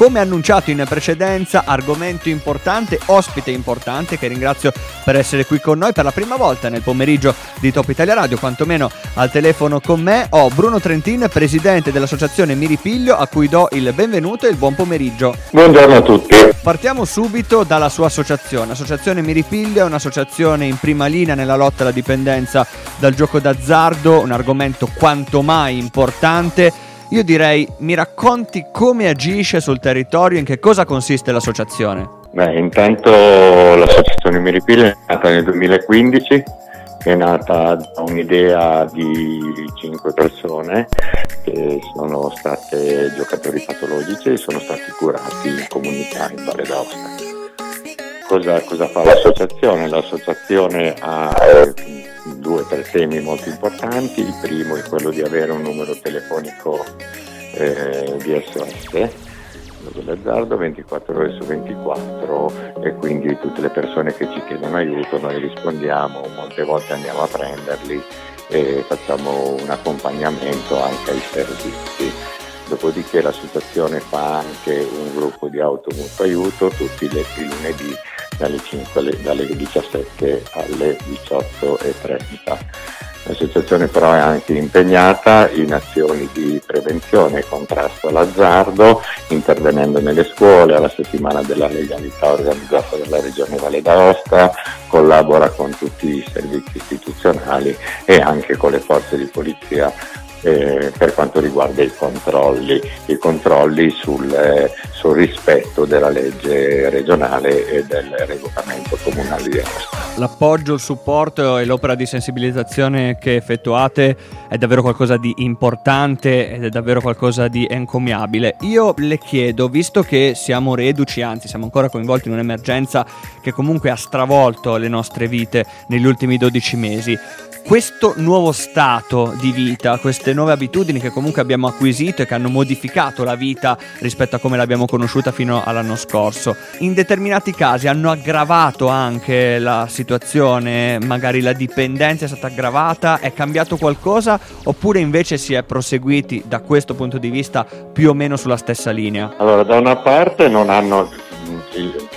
Come annunciato in precedenza, argomento importante, ospite importante che ringrazio per essere qui con noi per la prima volta nel pomeriggio di Top Italia Radio, quantomeno al telefono con me ho Bruno Trentin, presidente dell'associazione Miripiglio, a cui do il benvenuto e il buon pomeriggio. Buongiorno a tutti. Partiamo subito dalla sua associazione. L'associazione Miripiglio è un'associazione in prima linea nella lotta alla dipendenza dal gioco d'azzardo, un argomento quanto mai importante io direi, mi racconti come agisce sul territorio, in che cosa consiste l'associazione? Beh, intanto l'associazione Miripille è nata nel 2015, è nata da un'idea di cinque persone che sono state giocatori patologici e sono stati curati in comunità in Valle d'Aosta. Cosa, cosa fa l'associazione? L'associazione ha due o tre temi molto importanti. Il primo è quello di avere un numero telefonico eh, di SOS dell'azzardo 24 ore su 24 e quindi tutte le persone che ci chiedono aiuto noi rispondiamo, molte volte andiamo a prenderli e facciamo un accompagnamento anche ai servizi. Dopodiché l'associazione fa anche un gruppo di automutuo aiuto tutti i lunedì dalle, 5, dalle 17 alle 18.30. L'associazione però è anche impegnata in azioni di prevenzione e contrasto all'azzardo, intervenendo nelle scuole alla settimana della legalità organizzata dalla Regione Valle d'Aosta, collabora con tutti i servizi istituzionali e anche con le forze di polizia eh, per quanto riguarda i controlli, i controlli sul, eh, sul, rispetto della legge regionale e del regolamento comunale. L'appoggio, il supporto e l'opera di sensibilizzazione che effettuate è davvero qualcosa di importante ed è davvero qualcosa di encomiabile. Io le chiedo, visto che siamo reduci, anzi siamo ancora coinvolti in un'emergenza che comunque ha stravolto le nostre vite negli ultimi 12 mesi, questo nuovo stato di vita, queste nuove abitudini che comunque abbiamo acquisito e che hanno modificato la vita rispetto a come l'abbiamo conosciuta fino all'anno scorso, in determinati casi hanno aggravato anche la situazione, magari la dipendenza è stata aggravata, è cambiato qualcosa oppure invece si è proseguiti da questo punto di vista più o meno sulla stessa linea? Allora, da una parte non hanno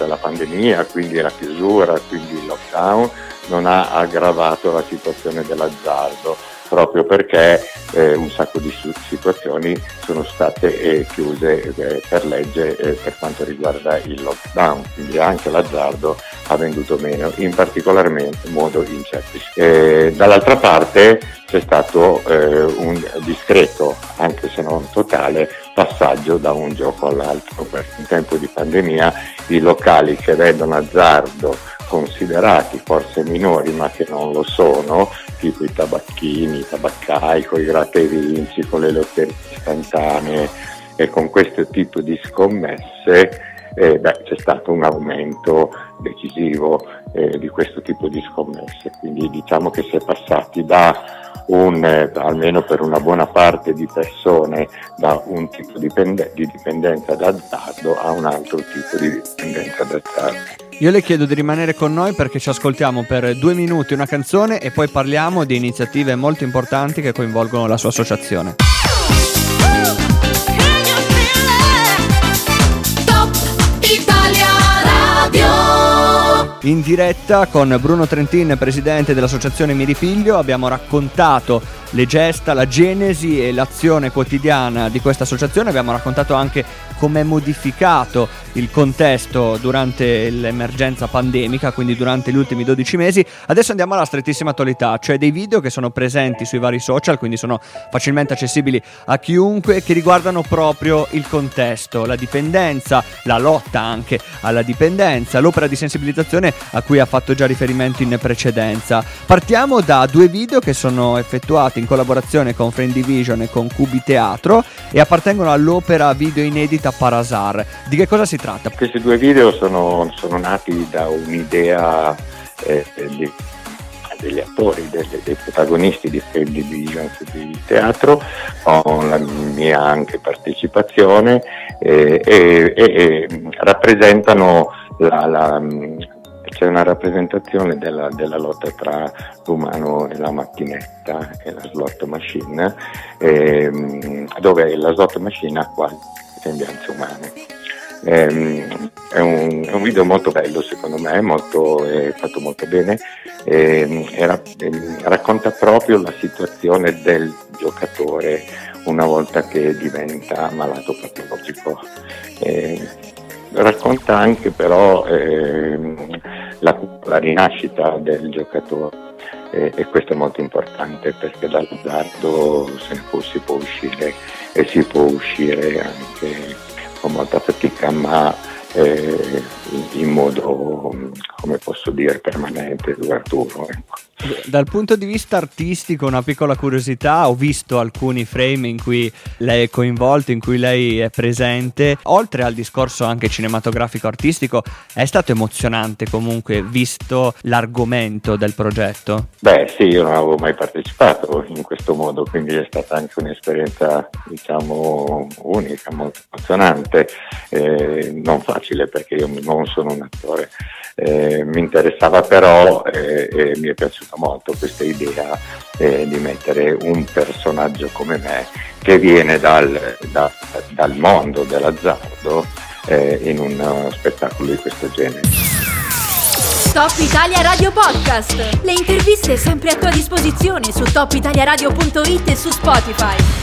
la pandemia, quindi la chiusura, quindi il lockdown non ha aggravato la situazione dell'azzardo proprio perché eh, un sacco di situazioni sono state eh, chiuse eh, per legge eh, per quanto riguarda il lockdown, quindi anche l'azzardo ha venduto meno, in particolar modo in certi. dall'altra parte c'è stato eh, un discreto, anche se non totale, passaggio da un gioco all'altro. In tempo di pandemia i locali che vedono azzardo considerati forse minori ma che non lo sono, tipo i tabacchini, i tabaccai, con i gratte vinci, con le lotterie istantanee e con questo tipo di scommesse eh, beh, c'è stato un aumento decisivo eh, di questo tipo di scommesse, quindi diciamo che si è passati da un, eh, almeno per una buona parte di persone da un tipo di, di dipendenza d'azzardo a un altro tipo di dipendenza d'azzardo. Io le chiedo di rimanere con noi perché ci ascoltiamo per due minuti una canzone e poi parliamo di iniziative molto importanti che coinvolgono la sua associazione. In diretta con Bruno Trentin, presidente dell'associazione Mirifiglio, abbiamo raccontato le gesta, la genesi e l'azione quotidiana di questa associazione, abbiamo raccontato anche come è modificato il contesto durante l'emergenza pandemica, quindi durante gli ultimi 12 mesi. Adesso andiamo alla strettissima attualità, cioè dei video che sono presenti sui vari social, quindi sono facilmente accessibili a chiunque, che riguardano proprio il contesto, la dipendenza, la lotta anche alla dipendenza, l'opera di sensibilizzazione a cui ha fatto già riferimento in precedenza. Partiamo da due video che sono effettuati in collaborazione con Friend Division e con Cubi Teatro e appartengono all'opera video inedita Parasar. Di che cosa si tratta? Questi due video sono, sono nati da un'idea eh, di, degli attori, delle, dei protagonisti di Friend Division di teatro, con la mia anche partecipazione eh, e, e, e rappresentano la, la c'è una rappresentazione della, della, lotta tra l'umano e la macchinetta e la slot machine, ehm, dove la slot machine ha quasi sembianze umane. Ehm, è, un, è, un, video molto bello secondo me, molto, è fatto molto bene ehm, e, ehm, racconta proprio la situazione del giocatore una volta che diventa malato patologico. Eh, racconta anche però eh, la, la, rinascita del giocatore eh, e questo è molto importante perché dall'azzardo se ne può, si può uscire e si può uscire anche con molta fatica ma eh, in modo, come posso dire, permanente, duraturo. Ecco. Dal punto di vista artistico, una piccola curiosità, ho visto alcuni frame in cui lei è coinvolto, in cui lei è presente. Oltre al discorso anche cinematografico artistico, è stato emozionante comunque visto l'argomento del progetto? Beh, sì, io non avevo mai partecipato in questo modo, quindi è stata anche un'esperienza, diciamo, unica, molto emozionante, eh, non facile perché io non sono un attore. Eh, mi interessava però eh, e mi è piaciuta molto questa idea eh, di mettere un personaggio come me che viene dal, da, dal mondo dell'azzardo eh, in un spettacolo di questo genere. Top Italia Radio Podcast. Le interviste sempre a tua disposizione su topitaliaradio.it e su Spotify.